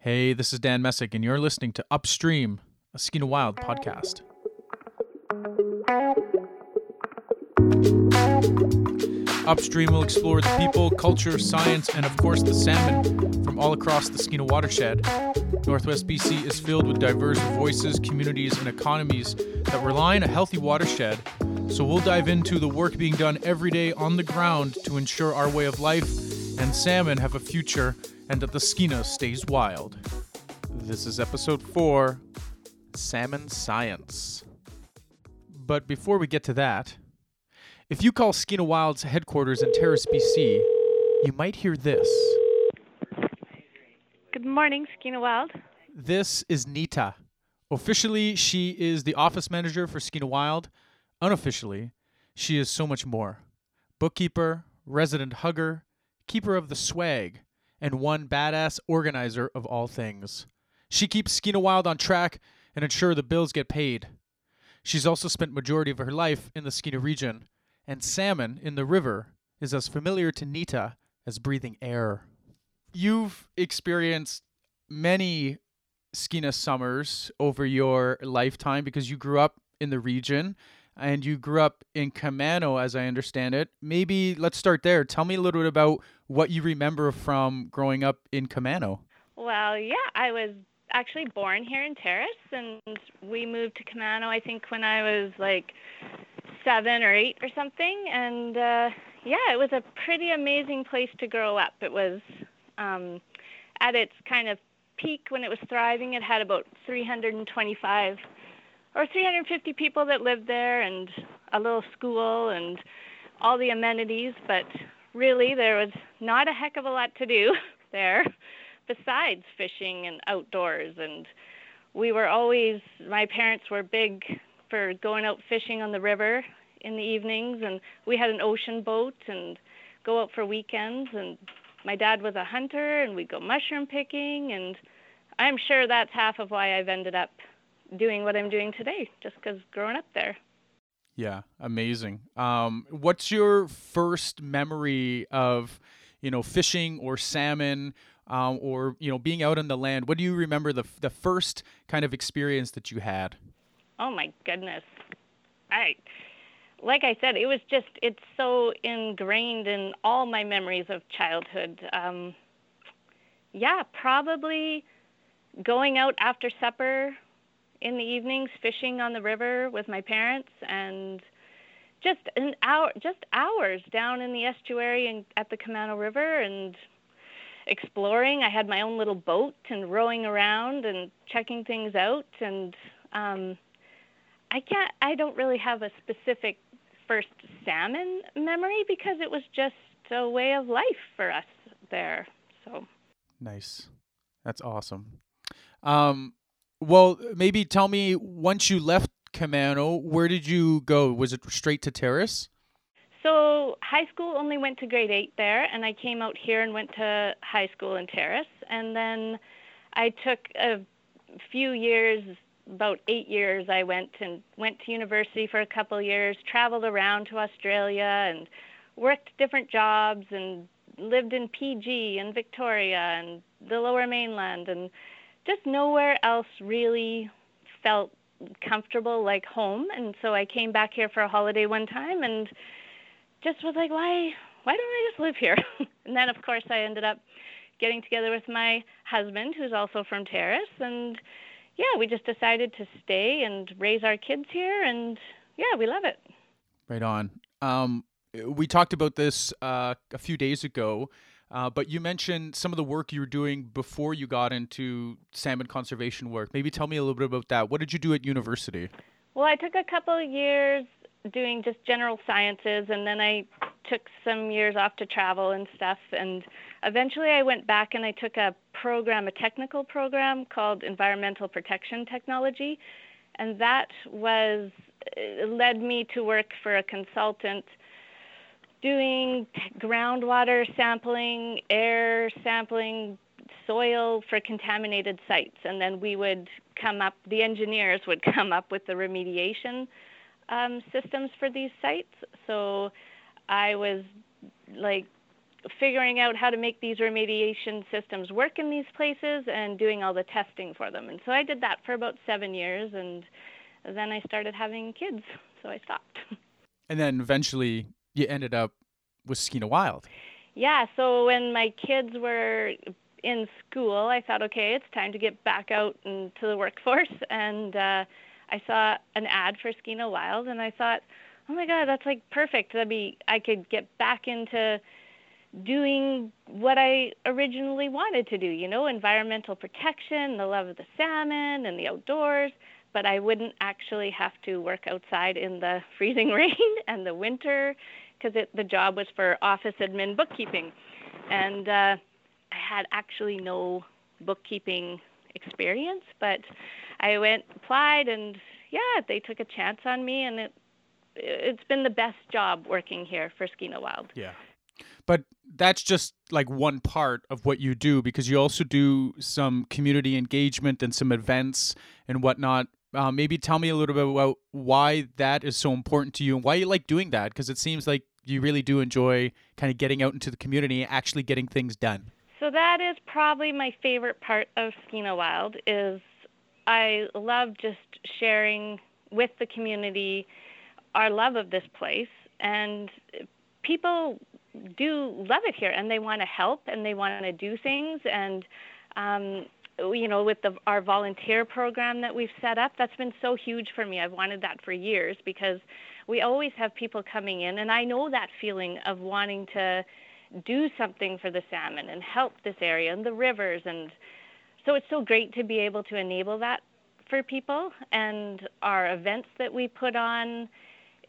Hey, this is Dan Messick, and you're listening to Upstream, a Skeena Wild podcast. Upstream will explore the people, culture, science, and of course the salmon from all across the Skeena watershed. Northwest BC is filled with diverse voices, communities, and economies that rely on a healthy watershed. So we'll dive into the work being done every day on the ground to ensure our way of life and salmon have a future and that the Skeena stays wild. This is episode 4 Salmon Science. But before we get to that, if you call Skeena Wild's headquarters in Terrace, BC, you might hear this. Good morning, Skeena Wild. This is Nita. Officially, she is the office manager for Skeena Wild. Unofficially, she is so much more bookkeeper, resident hugger, keeper of the swag, and one badass organizer of all things. She keeps Skeena Wild on track and ensure the bills get paid. She's also spent majority of her life in the Skeena region, and salmon in the river is as familiar to Nita as breathing air. You've experienced many Skeena summers over your lifetime because you grew up in the region and you grew up in Kemano, as I understand it. Maybe let's start there. Tell me a little bit about what you remember from growing up in Kemano. Well, yeah, I was actually born here in Terrace, and we moved to Camano. I think when I was like seven or eight or something, and uh, yeah, it was a pretty amazing place to grow up. It was um, at its kind of peak when it was thriving. It had about 325 or 350 people that lived there, and a little school and all the amenities. But really, there was not a heck of a lot to do there besides fishing and outdoors. And we were always, my parents were big for going out fishing on the river in the evenings, and we had an ocean boat and go out for weekends. And my dad was a hunter, and we'd go mushroom picking. And I'm sure that's half of why I've ended up doing what I'm doing today, just because growing up there. Yeah, amazing. Um, what's your first memory of, you know, fishing or salmon, um, or you know, being out on the land? What do you remember the the first kind of experience that you had? Oh my goodness, I, like I said, it was just it's so ingrained in all my memories of childhood. Um, yeah, probably going out after supper in the evenings fishing on the river with my parents and just an hour just hours down in the estuary and at the Kemano River and exploring. I had my own little boat and rowing around and checking things out and um I can't I don't really have a specific first salmon memory because it was just a way of life for us there. So Nice. That's awesome. Um well, maybe tell me once you left Kemano, where did you go? Was it straight to Terrace? So high school only went to grade eight there, and I came out here and went to high school in Terrace, and then I took a few years, about eight years. I went and went to university for a couple years, traveled around to Australia, and worked different jobs, and lived in PG and Victoria and the Lower Mainland, and just nowhere else really felt comfortable like home. And so I came back here for a holiday one time and just was like why why don't I just live here? And then of course I ended up getting together with my husband who's also from Terrace. And yeah we just decided to stay and raise our kids here. And yeah we love it. Right on. Um we talked about this uh, a few days ago uh, but you mentioned some of the work you were doing before you got into salmon conservation work. Maybe tell me a little bit about that. What did you do at university? Well, I took a couple of years doing just general sciences, and then I took some years off to travel and stuff. And eventually I went back and I took a program, a technical program called Environmental Protection Technology. And that was led me to work for a consultant doing groundwater sampling, air sampling, soil for contaminated sites. And then we would come up, the engineers would come up with the remediation um, systems for these sites. So I was like figuring out how to make these remediation systems work in these places and doing all the testing for them. And so I did that for about seven years, and then I started having kids, so I stopped. And then eventually you ended up with Skeena Wild. Yeah, so when my kids were in school, I thought, okay, it's time to get back out into the workforce. And uh, I saw an ad for Skeena Wild, and I thought, oh my God, that's like perfect. That'd be I could get back into doing what I originally wanted to do, you know, environmental protection, the love of the salmon and the outdoors, but I wouldn't actually have to work outside in the freezing rain and the winter because the job was for office admin bookkeeping. And uh, I had actually no bookkeeping experience, but I went applied and yeah, they took a chance on me and it it's been the best job working here for Skeena Wild. Yeah. But that's just like one part of what you do because you also do some community engagement and some events and whatnot. Uh, maybe tell me a little bit about why that is so important to you and why you like doing that because it seems like you really do enjoy kind of getting out into the community and actually getting things done. So that is probably my favorite part of Skeena Wild is I love just sharing with the community our love of this place and people do love it here and they want to help and they want to do things and um, you know with the, our volunteer program that we've set up that's been so huge for me. I've wanted that for years because we always have people coming in and i know that feeling of wanting to do something for the salmon and help this area and the rivers and so it's so great to be able to enable that for people. And our events that we put on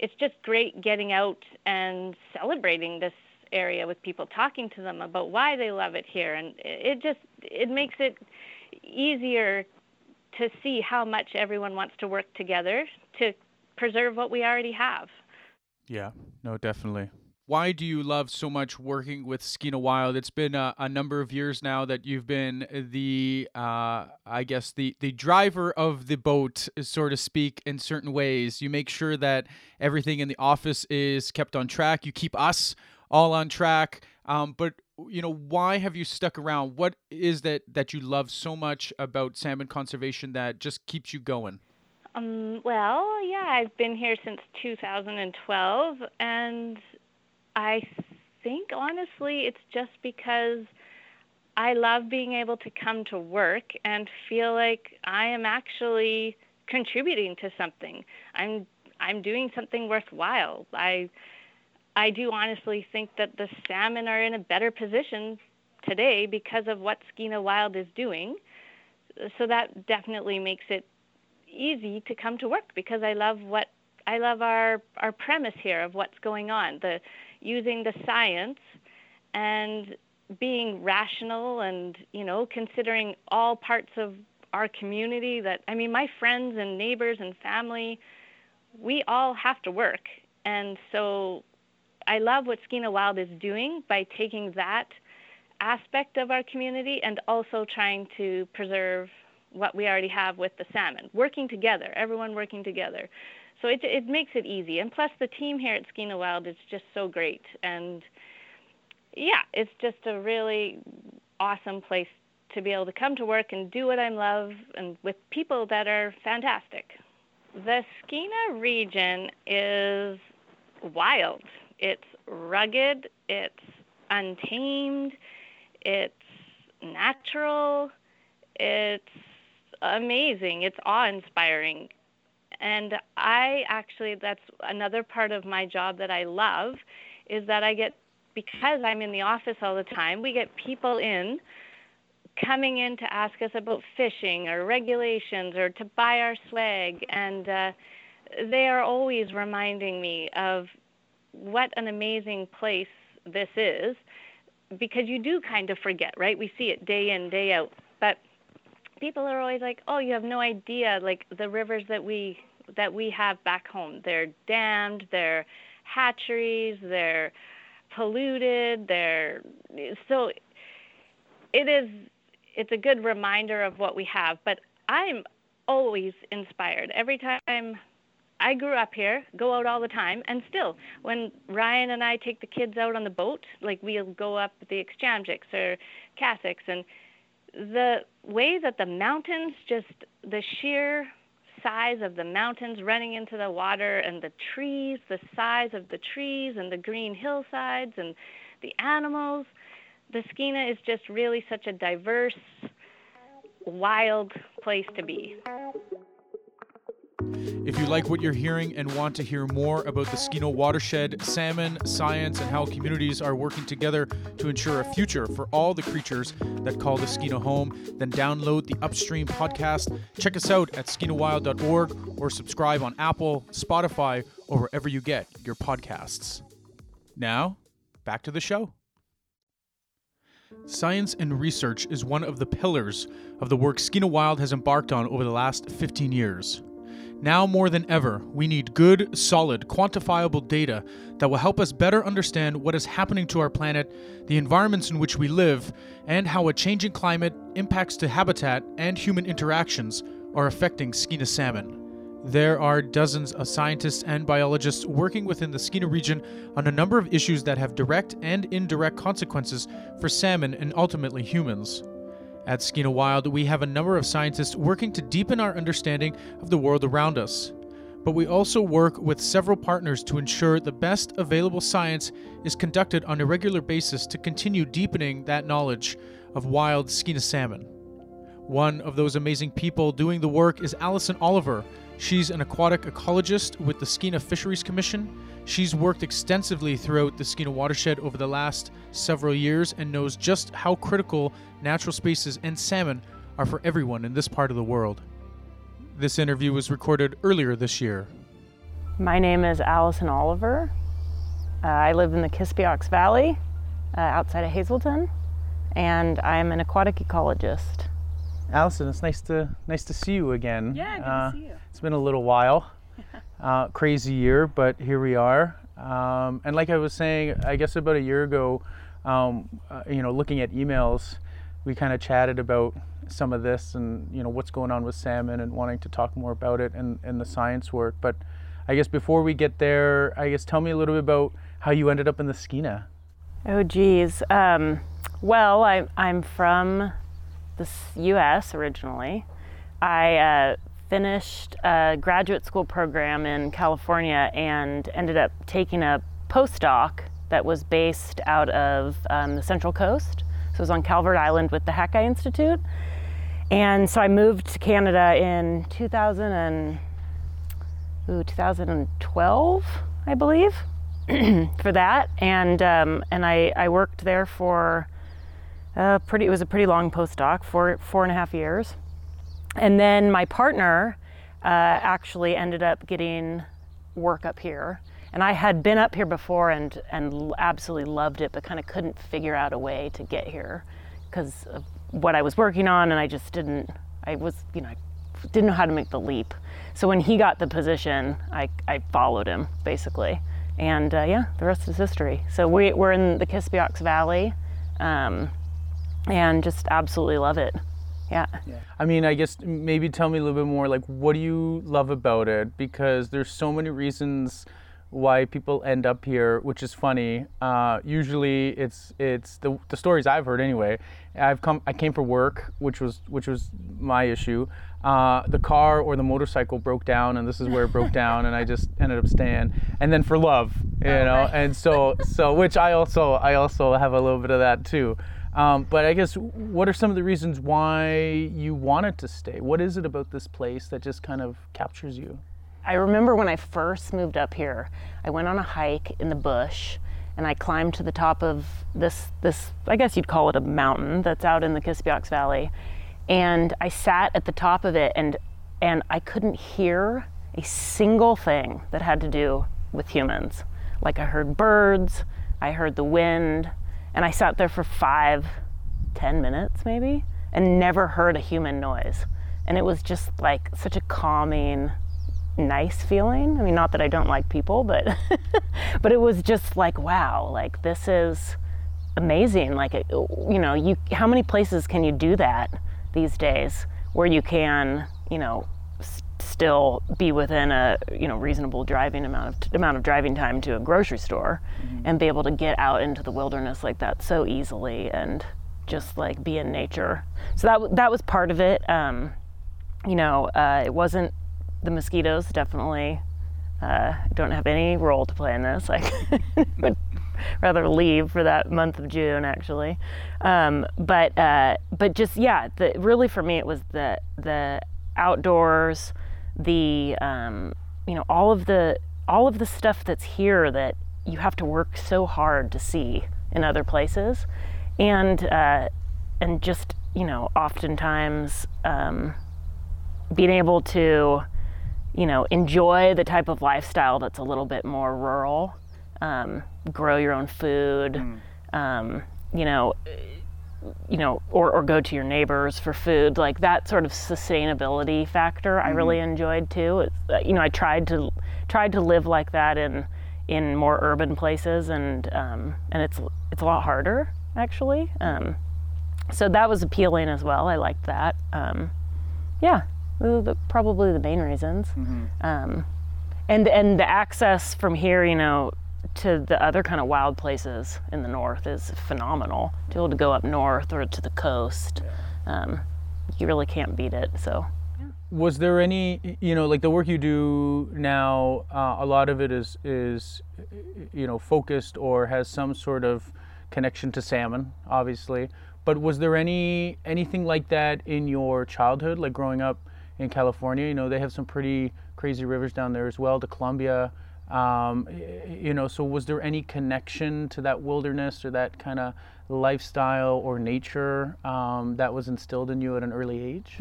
it's just great getting out and celebrating this area with people, talking to them about why they love it here, and it just it makes it easier to see how much everyone wants to work together to preserve what we already have. Yeah, no, definitely. Why do you love so much working with Skeena Wild? It's been a, a number of years now that you've been the, uh, I guess, the, the driver of the boat, so to speak, in certain ways. You make sure that everything in the office is kept on track. You keep us all on track. Um, but you know, why have you stuck around? What is that that you love so much about salmon conservation that just keeps you going? Um, well, yeah, I've been here since 2012, and I think honestly, it's just because I love being able to come to work and feel like I am actually contributing to something. I'm I'm doing something worthwhile. I I do honestly think that the salmon are in a better position today because of what Skeena Wild is doing. So that definitely makes it easy to come to work because I love what I love our our premise here of what's going on. The using the science and being rational and you know considering all parts of our community that I mean my friends and neighbors and family we all have to work and so I love what Skeena Wild is doing by taking that aspect of our community and also trying to preserve what we already have with the salmon, working together, everyone working together. So it it makes it easy, and plus the team here at Skeena Wild is just so great, and yeah, it's just a really awesome place to be able to come to work and do what I love, and with people that are fantastic. The Skeena region is wild. It's rugged, it's untamed, it's natural, it's amazing, it's awe inspiring. And I actually, that's another part of my job that I love is that I get, because I'm in the office all the time, we get people in coming in to ask us about fishing or regulations or to buy our swag. And uh, they are always reminding me of what an amazing place this is because you do kind of forget, right? We see it day in, day out. But people are always like, "Oh, you have no idea like the rivers that we that we have back home. They're dammed, they're hatcheries, they're polluted, they're so it is it's a good reminder of what we have, but I'm always inspired every time I grew up here, go out all the time, and still, when Ryan and I take the kids out on the boat, like we'll go up the Exchamsiks or Kasiks, and the way that the mountains, just the sheer size of the mountains running into the water, and the trees, the size of the trees, and the green hillsides, and the animals, the Skeena is just really such a diverse, wild place to be. If you like what you're hearing and want to hear more about the Skeena watershed, salmon, science, and how communities are working together to ensure a future for all the creatures that call the Skeena home, then download the Upstream podcast. Check us out at skeenawild.org or subscribe on Apple, Spotify, or wherever you get your podcasts. Now, back to the show. Science and research is one of the pillars of the work Skeena Wild has embarked on over the last 15 years. Now more than ever, we need good, solid, quantifiable data that will help us better understand what is happening to our planet, the environments in which we live, and how a changing climate, impacts to habitat, and human interactions are affecting Skeena salmon. There are dozens of scientists and biologists working within the Skeena region on a number of issues that have direct and indirect consequences for salmon and ultimately humans. At Skeena Wild, we have a number of scientists working to deepen our understanding of the world around us. But we also work with several partners to ensure the best available science is conducted on a regular basis to continue deepening that knowledge of wild Skeena salmon. One of those amazing people doing the work is Allison Oliver. She's an aquatic ecologist with the Skeena Fisheries Commission. She's worked extensively throughout the Skeena watershed over the last several years and knows just how critical natural spaces and salmon are for everyone in this part of the world. This interview was recorded earlier this year. My name is Allison Oliver. Uh, I live in the Kispiox Valley uh, outside of Hazelton, and I'm an aquatic ecologist. Allison, it's nice to nice to see you again. Yeah, good Uh, to see you. It's been a little while. Uh, crazy year, but here we are. Um, and like I was saying, I guess about a year ago, um, uh, you know, looking at emails, we kind of chatted about some of this and you know what's going on with salmon and wanting to talk more about it and, and the science work. But I guess before we get there, I guess tell me a little bit about how you ended up in the Skeena. Oh, geez. Um, well, I, I'm from the U.S. originally. I uh, finished a graduate school program in California and ended up taking a postdoc that was based out of um, the Central Coast. So it was on Calvert Island with the Hakai Institute. And so I moved to Canada in 2000 and, ooh, 2012, I believe for that, and um, and I, I worked there for uh, pretty. It was a pretty long postdoc, four four and a half years, and then my partner uh, actually ended up getting work up here, and I had been up here before and and absolutely loved it, but kind of couldn't figure out a way to get here because of what I was working on, and I just didn't. I was you know. I didn't know how to make the leap. So when he got the position, I, I followed him basically and uh, yeah, the rest is history. So we, we're in the Kispiox Valley, um, and just absolutely love it. Yeah. I mean, I guess maybe tell me a little bit more like what do you love about it? Because there's so many reasons why people end up here, which is funny. Uh, usually, it's it's the, the stories I've heard anyway. I've come I came for work, which was which was my issue. Uh, the car or the motorcycle broke down, and this is where it broke down, and I just ended up staying. And then for love, you know, and so so which I also I also have a little bit of that too. Um, but I guess what are some of the reasons why you wanted to stay? What is it about this place that just kind of captures you? I remember when I first moved up here, I went on a hike in the bush and I climbed to the top of this this I guess you'd call it a mountain that's out in the Kispiox Valley. And I sat at the top of it and and I couldn't hear a single thing that had to do with humans. Like I heard birds, I heard the wind, and I sat there for five, ten minutes maybe, and never heard a human noise. And it was just like such a calming, nice feeling. I mean, not that I don't like people, but but it was just like, wow, like this is amazing. Like, you know, you how many places can you do that these days where you can, you know, still be within a you know reasonable driving amount of amount of driving time to a grocery store, and be able to get out into the wilderness like that so easily and just like be in nature. So that that was part of it. Um, you know, uh, it wasn't the mosquitoes. Definitely, uh, don't have any role to play in this. I would rather leave for that month of June, actually. Um, but uh, but just yeah, the, really for me it was the the outdoors, the um, you know all of the all of the stuff that's here that you have to work so hard to see in other places, and uh, and just you know oftentimes um, being able to you know enjoy the type of lifestyle that's a little bit more rural um, grow your own food um, you know you know or, or go to your neighbors for food like that sort of sustainability factor i really enjoyed too. It's, uh, you know i tried to tried to live like that in in more urban places and um, and it's it's a lot harder actually. Um, so that was appealing as well. I liked that. Um, yeah those are the, probably the main reasons. Um, and and the access from here you know to the other kind of wild places in the north is phenomenal. To be able to go up north or to the coast um, you really can't beat it so. Was there any you know like the work you do now uh, a lot of it is is you know focused or has some sort of connection to salmon obviously. But was there any anything like that in your childhood like growing up in california? You know they have some pretty crazy rivers down there as well The columbia um, you know so was there any connection to that wilderness or that kind of lifestyle or nature um, that was instilled in you at an early age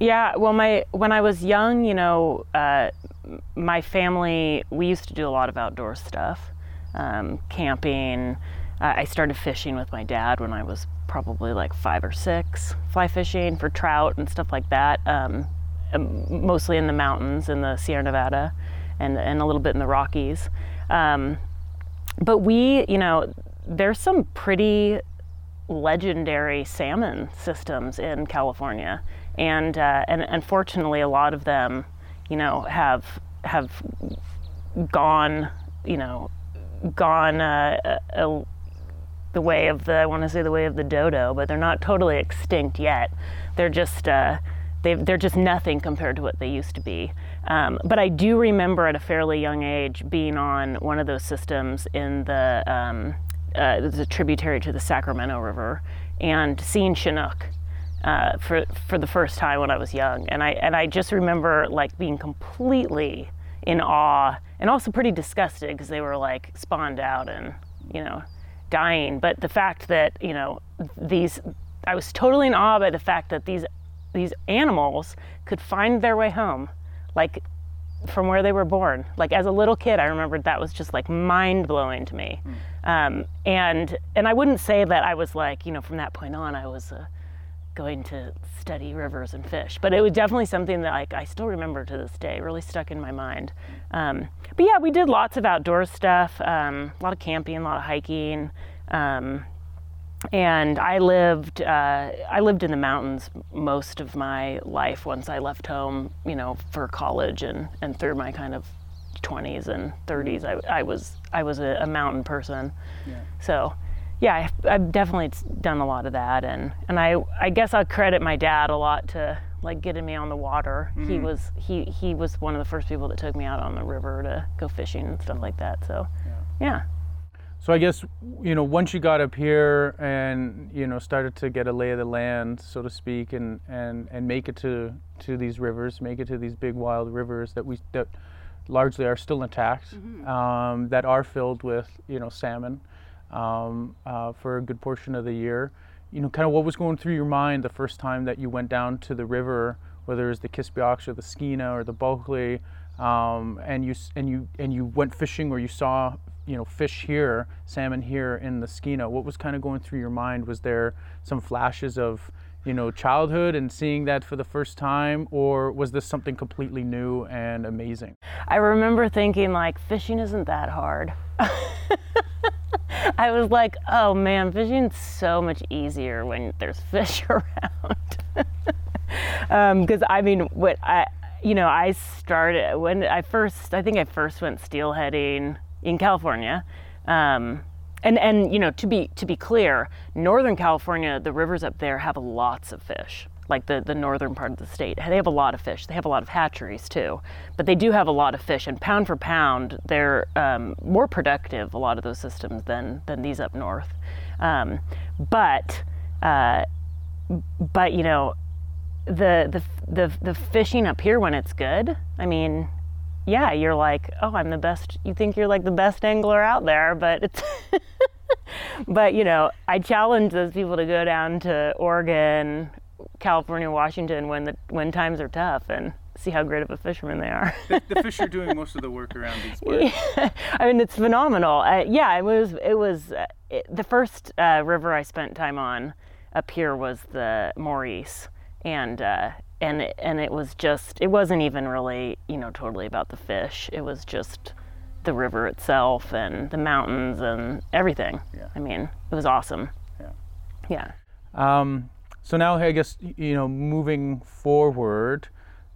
Yeah, well, my when I was young, you know, uh, my family we used to do a lot of outdoor stuff, um, camping. I started fishing with my dad when I was probably like five or six, fly fishing for trout and stuff like that. Um, mostly in the mountains in the Sierra Nevada, and and a little bit in the Rockies. Um, but we, you know, there's some pretty legendary salmon systems in California, and uh, and unfortunately, a lot of them, you know, have have gone, you know, gone uh, a, a, the way of the I want to say the way of the dodo, but they're not totally extinct yet. They're just uh, they they're just nothing compared to what they used to be. Um, but I do remember at a fairly young age being on one of those systems in the um, uh, a tributary to the Sacramento River, and seeing Chinook uh, for for the first time when I was young, and I and I just remember like being completely in awe and also pretty disgusted because they were like spawned out and you know dying. But the fact that you know these, I was totally in awe by the fact that these these animals could find their way home, like from where they were born. Like as a little kid, I remembered that was just like mind blowing to me. Um, and and I wouldn't say that I was like you know from that point on I was uh, going to study rivers and fish, but it was definitely something that like I still remember to this day. Really stuck in my mind. Um, but yeah, we did lots of outdoor stuff, um, a lot of camping, a lot of hiking. Um, and I lived uh, I lived in the mountains most of my life once I left home, you know, for college and, and through my kind of 20s and 30s. I, I was I was a, a mountain person, yeah. so yeah, I've, I've definitely done a lot of that, and and I I guess I credit my dad a lot to like getting me on the water. He was he he was one of the first people that took me out on the river to go fishing and stuff like that. So yeah. So I guess you know once you got up here and you know started to get a lay of the land, so to speak, and and and make it to to these rivers, make it to these big wild rivers that we that largely are still intact, um, that are filled with you know salmon um, uh, for a good portion of the year. You know, kind of what was going through your mind the first time that you went down to the river, whether it was the Kispiox or the Skeena or the Bulkley, um, and you and you and you went fishing or you saw you know fish here, salmon here in the Skeena. What was kind of going through your mind? Was there some flashes of you know childhood and seeing that for the first time, or was this something completely new and amazing? I remember thinking like fishing isn't that hard. I was like, oh man, fishing's so much easier when there's fish around. Um, because I mean, what I, you know, I started when I first, I think I first went steelheading in California. Um, and, and you know to be to be clear, Northern California, the rivers up there have lots of fish. Like the, the northern part of the state, they have a lot of fish. They have a lot of hatcheries too, but they do have a lot of fish. And pound for pound, they're um, more productive. A lot of those systems than than these up north. Um, but uh, but you know the, the the the fishing up here when it's good. I mean, yeah, you're like, oh, I'm the best. You think you're like the best angler out there, but it's. but you know, I challenge those people to go down to Oregon, California, Washington when the when times are tough and see how great of a fisherman they are. the, the, fish are doing most of the work around these parts. Yeah. I mean, it's phenomenal. Uh, yeah, it was. It was uh, it, the first uh, river I spent time on up here was the Morice, and and and it was just it wasn't even really you know totally about the fish. It was just the river itself and the mountains and everything. Yeah. I mean, it was awesome. Yeah. Yeah. Um, so now I guess you know moving forward.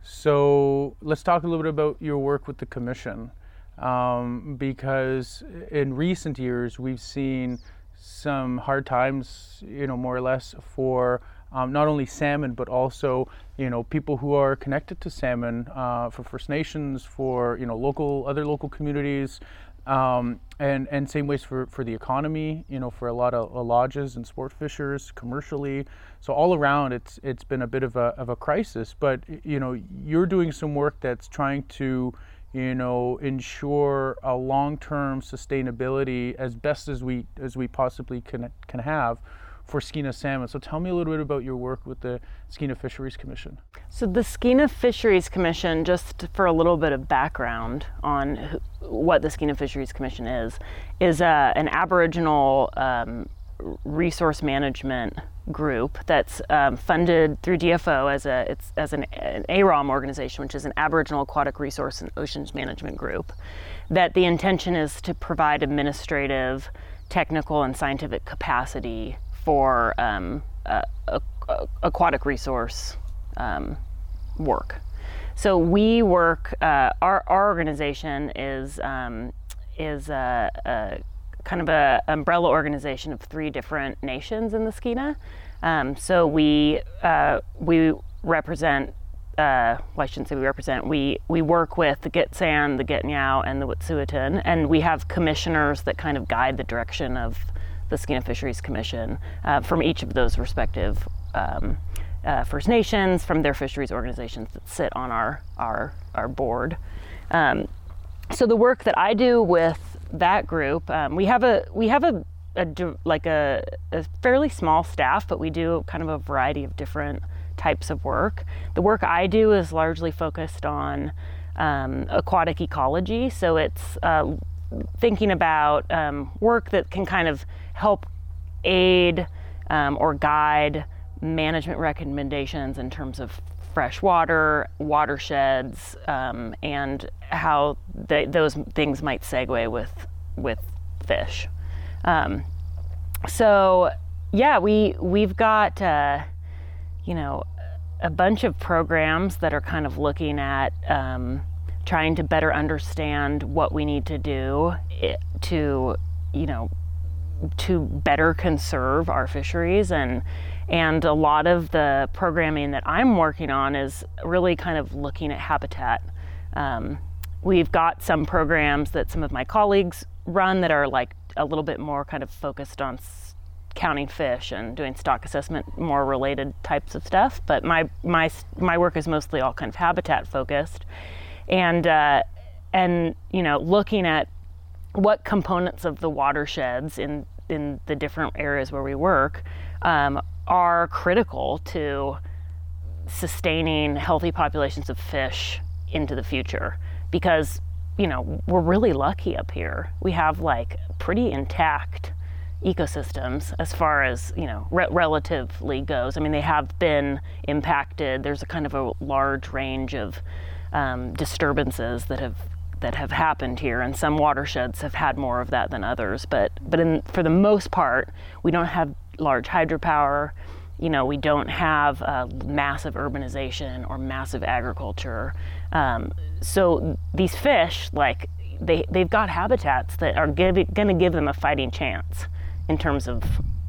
So let's talk a little bit about your work with the commission, um, because in recent years we've seen some hard times, you know, more or less for um, not only salmon but also you know people who are connected to salmon uh, for First Nations, for you know local other local communities, um, and and same ways for, for the economy. You know for a lot of uh, lodges and sport fishers commercially. So all around, it's it's been a bit of a of a crisis. But you know you're doing some work that's trying to you know ensure a long-term sustainability as best as we as we possibly can can have for Skeena salmon. So tell me a little bit about your work with the Skeena Fisheries Commission. So the Skeena Fisheries Commission, just for a little bit of background on what the Skeena Fisheries Commission is, is uh, an Aboriginal um, resource management group that's um, funded through DFO as a it's as an, an AAROM organization, which is an Aboriginal Aquatic Resource and Oceans Management Group. That the intention is to provide administrative, technical, and scientific capacity for um, uh, aquatic resource um, work. So we work. Uh, our our organization is um, is a, a, kind of a umbrella organization of three different nations in the Skeena. Um, so we uh, we represent. Uh, well, I shouldn't say we represent. We we work with the Gitxsan, the Gitxaala, and the Wet'suwet'en, and we have commissioners that kind of guide the direction of the Skeena Fisheries Commission uh, from each of those respective um, uh, First Nations, from their fisheries organizations that sit on our our, our board. Um, so the work that I do with that group, um, we have a we have a, a like a, a, fairly small staff, but we do kind of a variety of different types of work. The work I do is largely focused on um, aquatic ecology, so it's uh, thinking about um, work that can kind of help aid um, or guide management recommendations in terms of fresh water, watersheds, um, and how those things might segue with with fish. Um, so yeah, we we've got uh, you know a bunch of programs that are kind of looking at um, trying to better understand what we need to do eh, to you know to better conserve our fisheries and and a lot of the programming that I'm working on is really kind of looking at habitat. Um, we've got some programs that some of my colleagues run that are like a little bit more kind of focused on s- counting fish and doing stock assessment, more related types of stuff. But my my my work is mostly all kind of habitat focused, and uh, and you know looking at what components of the watersheds in in the different areas where we work um, are critical to sustaining healthy populations of fish into the future. Because you know we're really lucky up here. We have like pretty intact ecosystems as far as you know re- relatively goes. I mean they have been impacted. There's a kind of a large range of um, disturbances that have that have happened here, and some watersheds have had more of that than others. But but in, for the most part, we don't have large hydropower. you know, we don't have uh, massive urbanization or massive agriculture. Um, so these fish, like, they, they've got habitats that are going to give them a fighting chance in terms of,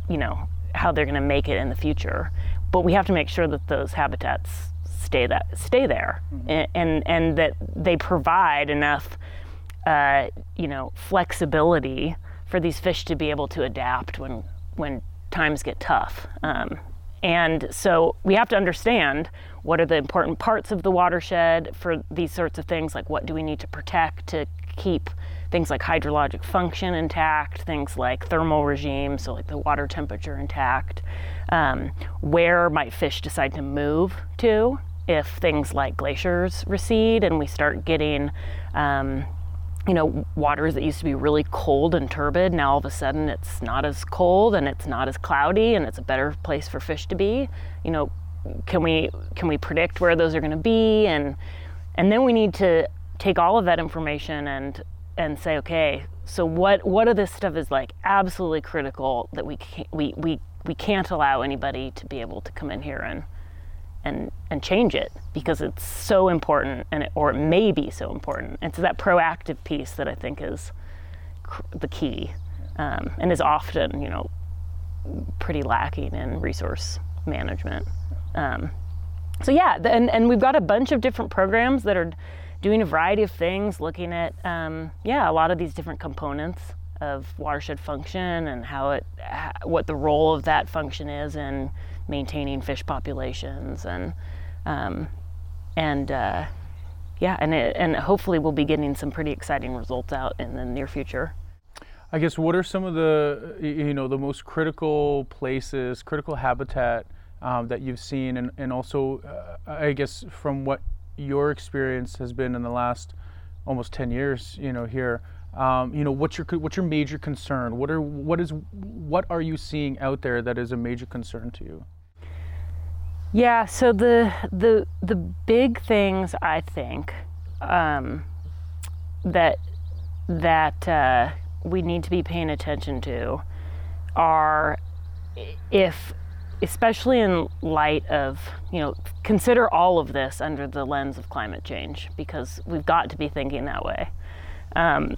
you know, how they're going to make it in the future. But we have to make sure that those habitats stay that stay there, mm-hmm. and, and, and that they provide enough, uh, you know, flexibility for these fish to be able to adapt when when times get tough. Um, and so we have to understand what are the important parts of the watershed for these sorts of things, like what do we need to protect to keep things like hydrologic function intact, things like thermal regime, so like the water temperature intact. Um, where might fish decide to move to if things like glaciers recede and we start getting um, you know, waters that used to be really cold and turbid, now all of a sudden it's not as cold and it's not as cloudy and it's a better place for fish to be. You know, can we can we predict where those are going to be and and then we need to take all of that information and and say, okay, so what what of this stuff is like absolutely critical that we can't, we we we can't allow anybody to be able to come in here and and and change it because it's so important and it, or it may be so important. It's that proactive piece that I think is cr- the key um, and is often you know pretty lacking in resource management. Um, so yeah, the, and and we've got a bunch of different programs that are doing a variety of things, looking at um, yeah a lot of these different components of watershed function and how it what the role of that function is in maintaining fish populations and um, and uh, yeah, and it, and hopefully we'll be getting some pretty exciting results out in the near future. I guess what are some of the you know the most critical places, critical habitat um, that you've seen, and and also uh, I guess from what your experience has been in the last almost ten years, you know here. Um, you know what's your what's your major concern? What are what is what are you seeing out there that is a major concern to you? Yeah, so the the the big things I think um, that that uh, we need to be paying attention to are if especially in light of you know consider all of this under the lens of climate change because we've got to be thinking that way. Um,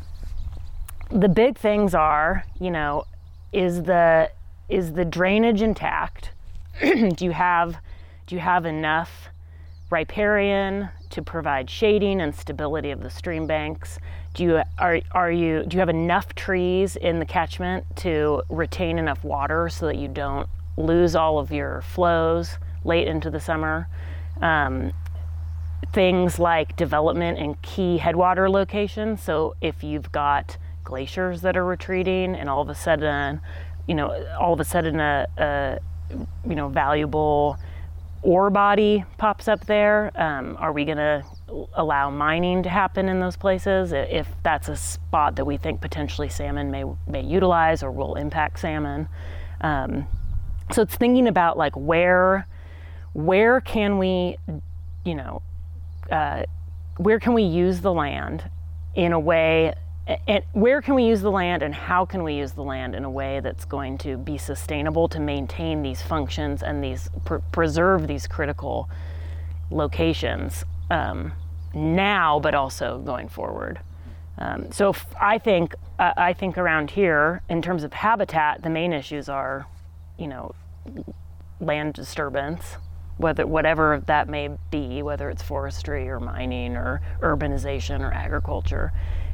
the big things are you know is the is the drainage intact? Do you have do you have enough riparian to provide shading and stability of the stream banks? Do you are are you do you have enough trees in the catchment to retain enough water so that you don't lose all of your flows late into the summer? Um, things like development in key headwater locations. So if you've got glaciers that are retreating, and all of a sudden, you know, all of a sudden a, a you know valuable ore body pops up there. Um, are we going to allow mining to happen in those places if that's a spot that we think potentially salmon may may utilize or will impact salmon? Um, so it's thinking about like where where can we, you know, uh, where can we use the land in a way and where can we use the land and how can we use the land in a way that's going to be sustainable to maintain these functions and these pr- preserve these critical locations um, now but also going forward? Um, so i think uh, i think around here in terms of habitat the main issues are you know land disturbance whether whatever that may be whether it's forestry or mining or urbanization or agriculture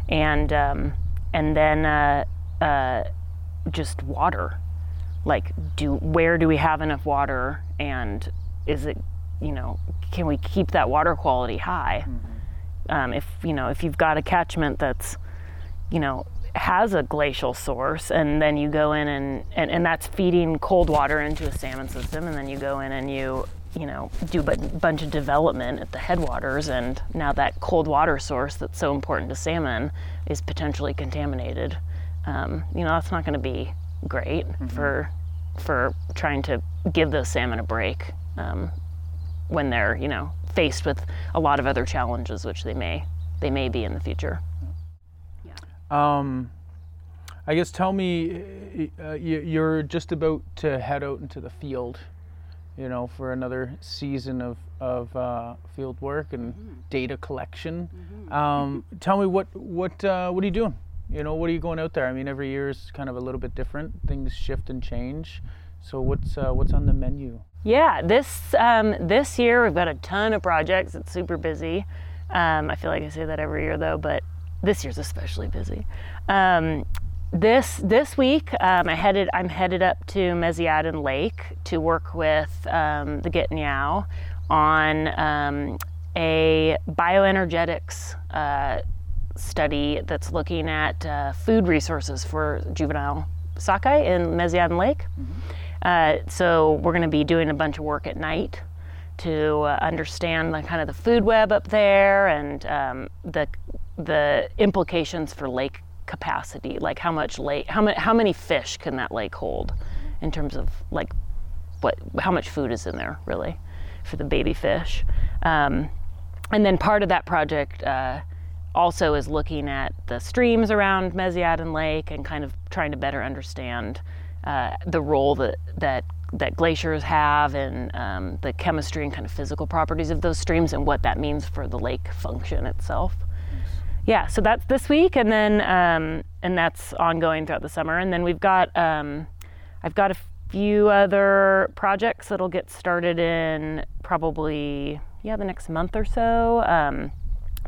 and um, and then uh, uh, just water. Like, do where do we have enough water, and is it, you know, can we keep that water quality high? Mm-hmm. Um, if you know, if you've got a catchment that's, you know, has a glacial source, and then you go in and, and, and that's feeding cold water into a salmon system, and then you go in and you you know, do a bunch of development at the headwaters, and now that cold water source that's so important to salmon is potentially contaminated. Um, you know, that's not going to be great mm-hmm. for for trying to give those salmon a break um, when they're you know faced with a lot of other challenges, which they may they may be in the future. Yeah. Um, I guess tell me, uh, you're just about to head out into the field you know, for another season of of uh, field work and data collection. Um, tell me what what uh, what are you doing? You know, what are you going out there? I mean, every year is kind of a little bit different. Things shift and change. So what's uh, what's on the menu? Yeah, this um, this year we've got a ton of projects. It's super busy. Um, I feel like I say that every year though, but this year's especially busy. Um, this this week um, I headed I'm headed up to Meziadin Lake to work with um, the Gitanyow on um, a bioenergetics uh, study that's looking at uh, food resources for juvenile sockeye in Meziadin Lake. Uh, so we're going to be doing a bunch of work at night to uh, understand the kind of the food web up there and um, the the implications for lake capacity, like how much lake, how many how many fish can that lake hold, in terms of like what how much food is in there really for the baby fish. Um, and then part of that project uh, also is looking at the streams around Meziadin Lake and kind of trying to better understand uh, the role that that that glaciers have and um, the chemistry and kind of physical properties of those streams and what that means for the lake function itself. Yeah, so that's this week, and then um, and that's ongoing throughout the summer, and then we've got um, I've got a few other projects that'll get started in probably yeah the next month or so. Um,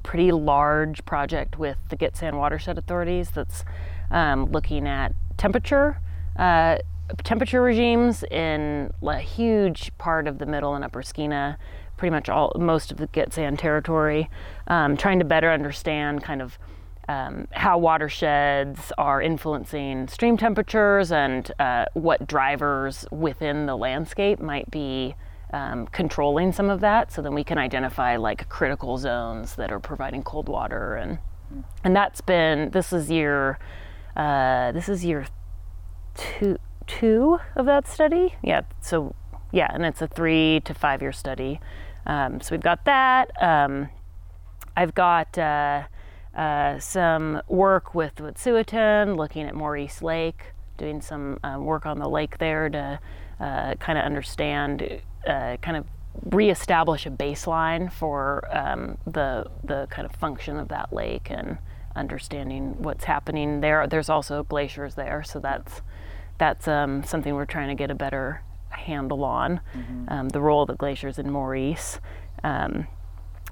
pretty large project with the Gitxsan watershed authorities that's um, looking at temperature uh, temperature regimes in a huge part of the middle and upper Skeena, pretty much all most of the Gitxsan territory, um, trying to better understand kind of um, how watersheds are influencing stream temperatures and uh, what drivers within the landscape might be um, controlling some of that. So then we can identify like critical zones that are providing cold water and and that's been this is year uh, this is year two two of that study. Yeah so yeah and it's a three to five year study um, so we've got that um, i've got uh, uh, some work with Wet'suwet'en, looking at Morice Lake, doing some um, work on the lake there to uh, kind of understand, uh, kind of reestablish a baseline for um, the the kind of function of that lake and understanding what's happening there. There's also glaciers there, so that's that's um, something we're trying to get a better handle on um, the role of the glaciers in Morice. Um,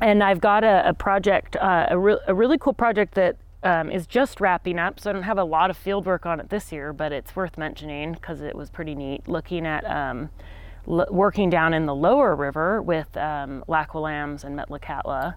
and I've got a, a project, uh, a, re- a really cool project that um, is just wrapping up. So I don't have a lot of field work on it this year, but it's worth mentioning because it was pretty neat. Looking at um, l- working down in the lower river with um, and Metlakatla.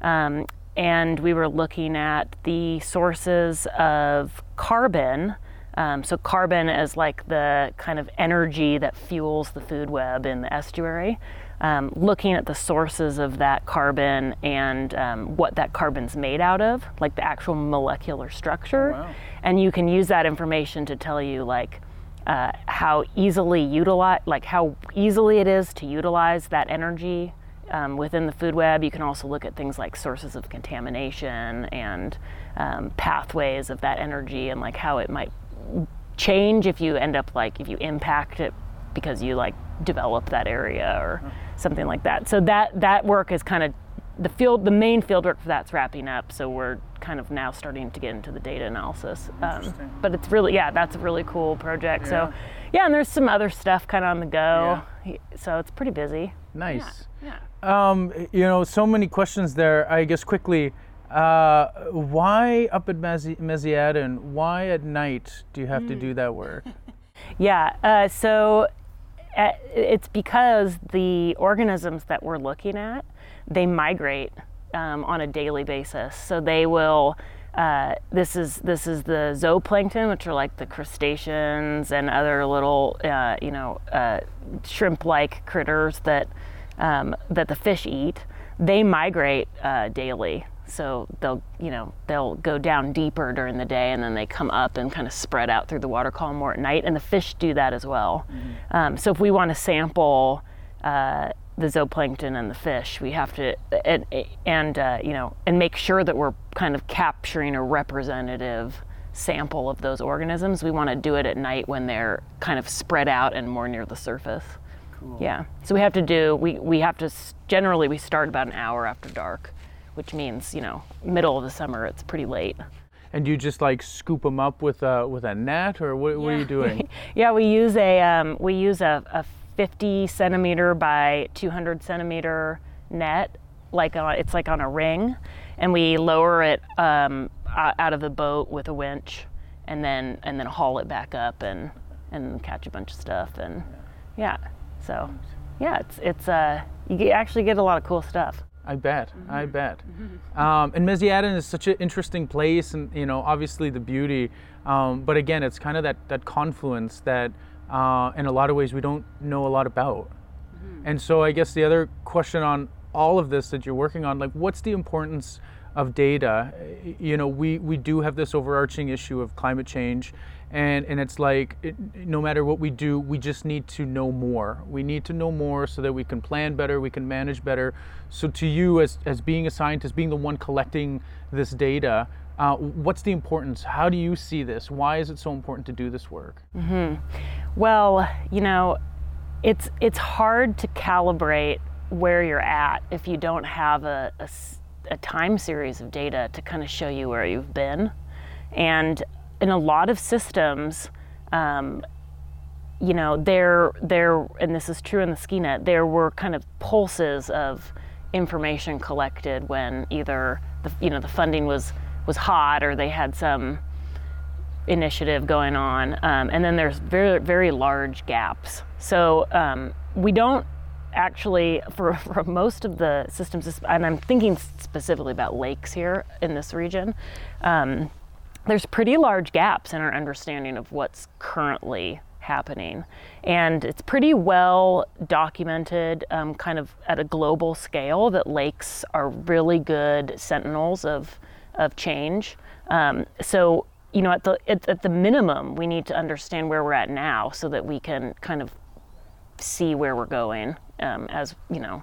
Um, and we were looking at the sources of carbon. Um, so carbon is like the kind of energy that fuels the food web in the estuary. Um, looking at the sources of that carbon and um, what that carbon's made out of, like the actual molecular structure, wow. and you can use that information to tell you like uh, how easily utilize, like how easily it is to utilize that energy um, within the food web. You can also look at things like sources of contamination and um, pathways of that energy and like how it might change if you end up like if you impact it because you like develop that area or something like that. So that that work is kind of the field the main field work for that's wrapping up. So we're kind of now starting to get into the data analysis. Um, but it's really yeah, that's a really cool project. So yeah, and there's some other stuff kind of on the go. So it's pretty busy. Nice. Yeah. Um, you know, so many questions there. I guess quickly, uh, why up at Mezi-? Why at night do you have to do that work? Yeah, uh, so uh, it's because the organisms that we're looking at, they migrate um, on a daily basis. So they will. Uh, this is this is the zooplankton, which are like the crustaceans and other little, uh, you know, uh, shrimp-like critters that um, that the fish eat. They migrate uh, daily, so they'll you know they'll go down deeper during the day and then they come up and kind of spread out through the water column more at night and the fish do that as well. Um, so if we want to sample uh, the zooplankton and the fish we have to and, and uh, you know and make sure that we're kind of capturing a representative sample of those organisms. We want to do it at night when they're kind of spread out and more near the surface. Cool. Yeah. So we have to do we we have to generally we start about an hour after dark, which means you know middle of the summer it's pretty late. And you just like scoop them up with a with a net, or what, what are you doing? Yeah, we use a um, we use a, a 50 centimeter by 200 centimeter net, like uh it's like on a ring, and we lower it um, out of the boat with a winch, and then and then haul it back up and and catch a bunch of stuff and yeah, so yeah, it's it's uh you actually get a lot of cool stuff. I bet. I bet. Um, and Meziadin is such an interesting place, and you know, obviously the beauty. Um, but again, it's kind of that that confluence that, uh, in a lot of ways, we don't know a lot about. And so, I guess the other question on all of this that you're working on, like, what's the importance of data? You know, we we do have this overarching issue of climate change. And, and it's like it, no matter what we do we just need to know more. We need to know more so that we can plan better we can manage better. So to you as, as being a scientist being the one collecting this data uh, what's the importance? How do you see this? Why is it so important to do this work? Well, you know, it's it's hard to calibrate where you're at if you don't have a a time series of data to kind of show you where you've been. And in a lot of systems, um, you know, there there and this is true in the Skeena, there were kind of pulses of information collected when either the you know the funding was was hot or they had some initiative going on, um, and then there's very very large gaps. So um, we don't actually for, for most of the systems, and I'm thinking specifically about lakes here in this region. Um, there's pretty large gaps in our understanding of what's currently happening. And it's pretty well documented, um, kind of at a global scale, that lakes are really good sentinels of, of change. Um, so, you know, at the, at, at the minimum, we need to understand where we're at now so that we can kind of see where we're going um, as you know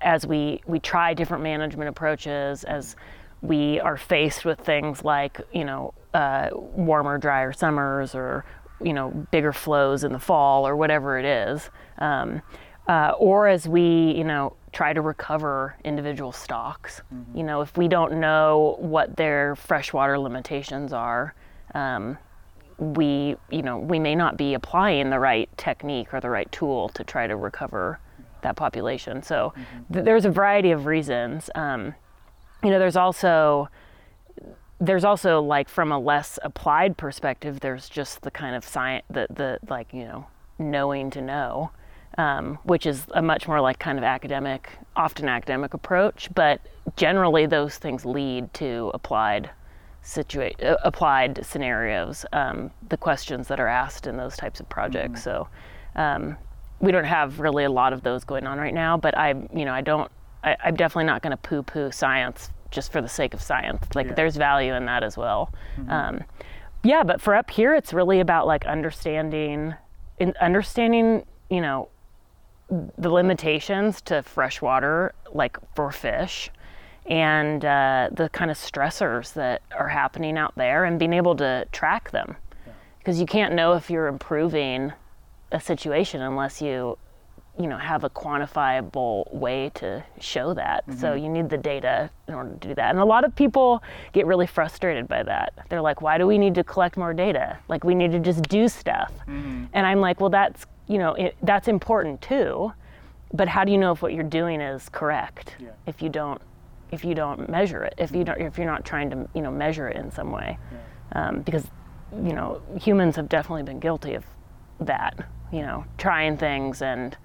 as we we try different management approaches as we are faced with things like you know uh, warmer drier summers or you know bigger flows in the fall or whatever it is. Um, uh, or as we you know try to recover individual stocks. You know if we don't know what their freshwater limitations are um, we you know we may not be applying the right technique or the right tool to try to recover that population. So th- there's a variety of reasons. Um, you know there's also there's also like from a less applied perspective there's just the kind of science the, the like you know knowing to know um, which is a much more like kind of academic often academic approach but generally those things lead to applied situa- uh, applied scenarios, um, the questions that are asked in those types of projects. So um, we don't have really a lot of those going on right now, but I, you know, I don't, I, I'm definitely not going to poo-poo science just for the sake of science. Like there's value in that as well. Um, yeah, but for up here, it's really about like understanding, in understanding, you know, the limitations to freshwater, like for fish, and uh, the kind of stressors that are happening out there, and being able to track them. Because you can't know if you're improving a situation unless you, you know, have a quantifiable way to show that. So mm-hmm. you need the data in order to do that. And a lot of people get really frustrated by that. They're like, "Why do we need to collect more data? Like we need to just do stuff." Mm-hmm. And I'm like, "Well, that's you know, it, that's important too." but how do you know if what you're doing is correct if you don't if you don't measure it if you mm-hmm. don't if you're not trying to you know measure it in some way um, because you know humans have definitely been guilty of that you know trying things and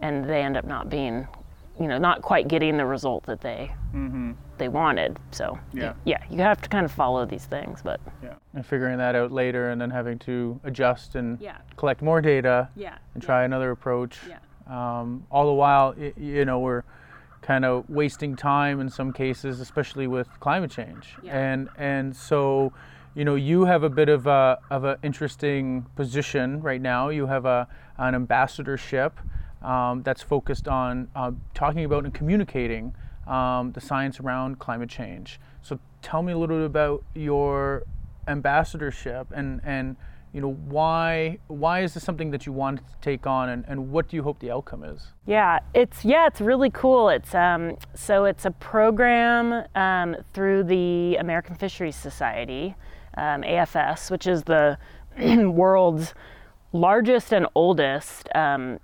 and they end up not being you know not quite getting the result that they they wanted so Yeah. yeah you have to kind of follow these things but Yeah. And figuring that out later and then having to adjust and Yeah. collect more data yeah and try another approach. Yeah. Um, all the while, you know, we're kind of wasting time in some cases, especially with climate change. Yeah. And and so, you know, you have a bit of a of an interesting position right now. You have a an ambassadorship um, that's focused on uh, talking about and communicating um, the science around climate change. So tell me a little bit about your ambassadorship and and you know, why why is this something that you want to take on, and, and what do you hope the outcome is? Yeah, it's yeah, it's really cool. It's um, so it's a program um, through the American Fisheries Society, um, AFS, which is the world's largest and oldest um,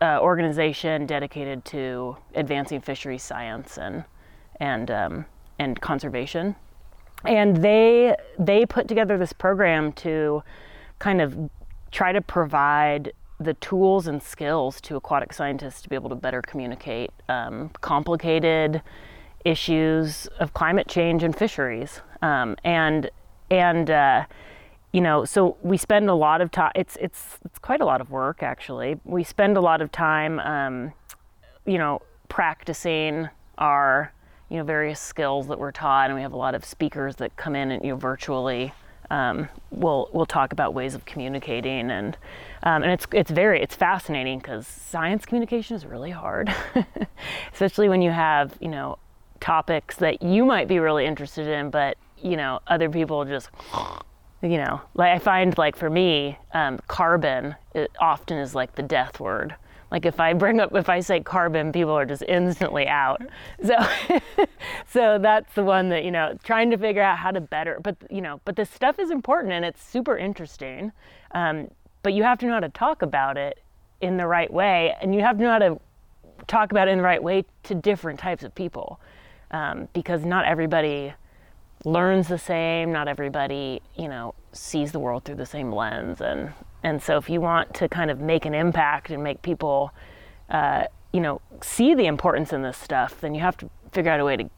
uh, organization dedicated to advancing fisheries science and and um, and conservation. And they they put together this program to kind of try to provide the tools and skills to aquatic scientists to be able to better communicate um, complicated issues of climate change and fisheries. Um, and and uh, you know, so we spend a lot of time. It's it's it's quite a lot of work actually. We spend a lot of time, um, you know, practicing our you know various skills that we're taught, and we have a lot of speakers that come in and you know virtually. Um, we'll we'll talk about ways of communicating and um, and it's it's very it's fascinating because science communication is really hard, especially when you have you know topics that you might be really interested in, but you know other people just you know like I find like for me um, carbon it often is like the death word like if I bring up if I say carbon, people are just instantly out. So so that's the one that, you know, trying to figure out how to better but you know, but this stuff is important and it's super interesting. Um, but you have to know how to talk about it in the right way and you have to know how to talk about it in the right way to different types of people. Um, because not everybody learns the same, not everybody, you know, sees the world through the same lens and and so if you want to kind of make an impact and make people, uh, you know, see the importance in this stuff, then you have to figure out a way to,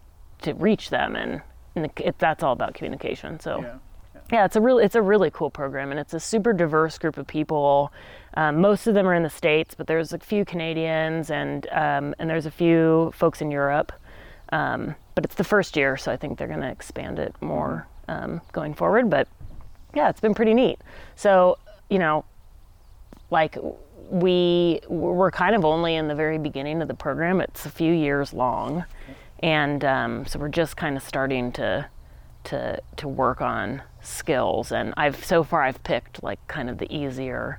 to reach them. And, and it, that's all about communication. So. Yeah. Yeah, it's a really it's a really cool program, and it's a super diverse group of people. Um, most of them are in the states, but there's a few Canadians and um, and there's a few folks in Europe. Um, but it's the first year, so I think they're going to expand it more um, going forward. But yeah, it's been pretty neat. So you know, like we we're kind of only in the very beginning of the program. It's a few years long, and um, so we're just kind of starting to to to work on skills. And I've so far I've picked like kind of the easier.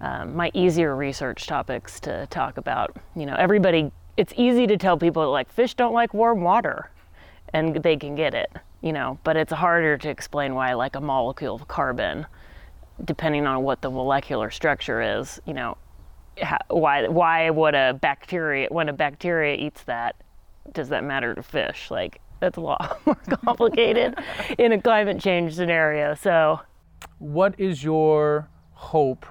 Um, my easier research topics to talk about. You know, everybody, it's easy to tell people like fish don't like warm water and they can get it, you know, but it's harder to explain why like a molecule of carbon depending on what the molecular structure is, you know, why why would a bacteria when a bacteria eats that does that matter to fish? Like that's a lot more complicated in a climate change scenario. So, what is your hope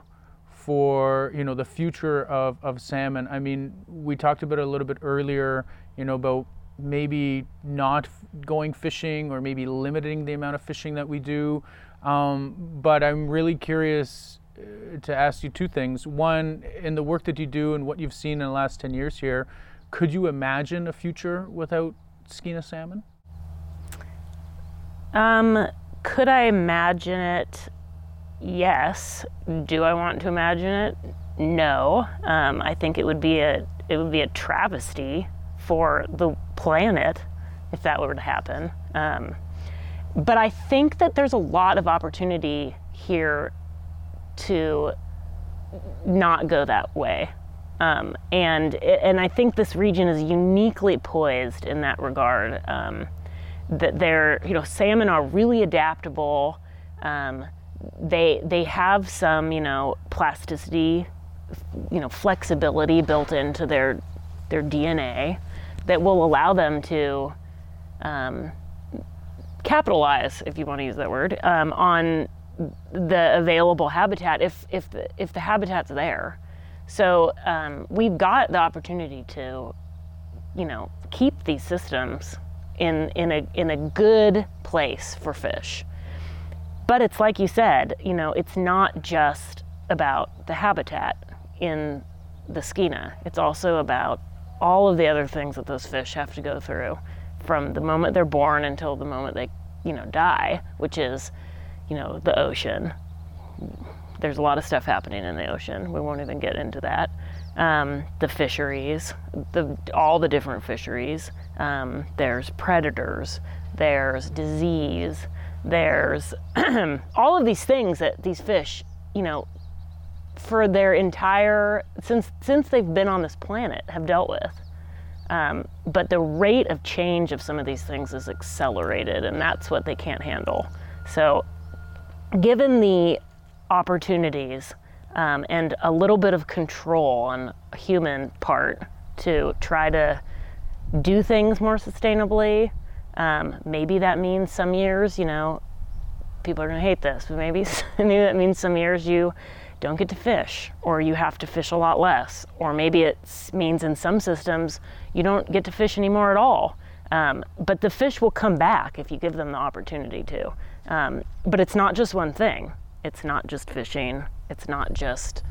for you know the future of, of salmon? I mean, we talked about it a little bit earlier. You know about maybe not going fishing or maybe limiting the amount of fishing that we do. Um, but I'm really curious uh, to ask you two things. One, in the work that you do and what you've seen in the last 10 years here, could you imagine a future without Skeena salmon? Um, could I imagine it? Yes. Do I want to imagine it? No. Um, I think it would be a it would be a travesty for the planet if that were to happen. Um, but I think that there's a lot of opportunity here to not go that way. Um, and and I think this region is uniquely poised in that regard. Um, that they're you know salmon are really adaptable. Um, they they have some you know plasticity, you know flexibility built into their their DNA that will allow them to um, capitalize, if you want to use that word, um, on the available habitat if if the if the habitat's there. So um, we've got the opportunity to, you know, keep these systems in in a in a good place for fish. But it's like you said, you know, it's not just about the habitat in the Skeena. It's also about all of the other things that those fish have to go through from the moment they're born until the moment they, you know, die, which is, you know, the ocean. There's a lot of stuff happening in the ocean. We won't even get into that. Um, the fisheries, the all the different fisheries. Um, there's predators. There's disease. There's all of these things that these fish, you know, for their entire since since they've been on this planet have dealt with. Um, but the rate of change of some of these things is accelerated, and that's what they can't handle. So, given the opportunities um, and a little bit of control on human part to try to do things more sustainably, um, maybe that means some years, you know, people are going to hate this, but maybe, maybe that means some years you don't get to fish, or you have to fish a lot less, or maybe it means in some systems you don't get to fish anymore at all. Um, but the fish will come back if you give them the opportunity to. Um, but it's not just one thing. It's not just fishing. It's not just,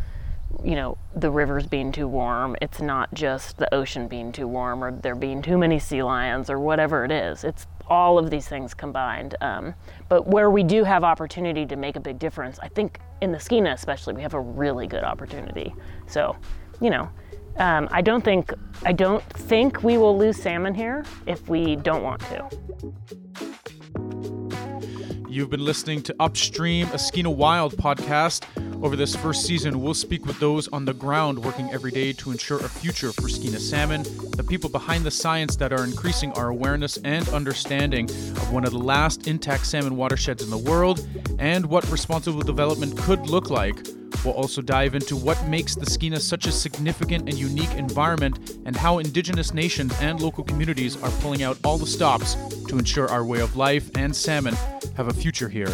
you know, the rivers being too warm. It's not just the ocean being too warm or there being too many sea lions or whatever it is. It's all of these things combined. Um, but where we do have opportunity to make a big difference, I think in the Skeena especially, we have a really good opportunity. So, you know, um, I don't think I don't think we will lose salmon here if we don't want to. You've been listening to Upstream, a Skeena Wild podcast. Over this first season, we'll speak with those on the ground working every day to ensure a future for Skeena salmon, the people behind the science that are increasing our awareness and understanding of one of the last intact salmon watersheds in the world, and what responsible development could look like. We'll also dive into what makes the Skeena such a significant and unique environment and how Indigenous nations and local communities are pulling out all the stops to ensure our way of life and salmon have a future here.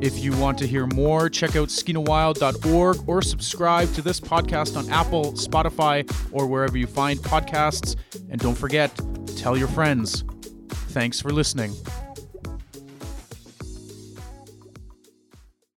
If you want to hear more, check out skeenawild.org or subscribe to this podcast on Apple, Spotify, or wherever you find podcasts. And don't forget, tell your friends. Thanks for listening.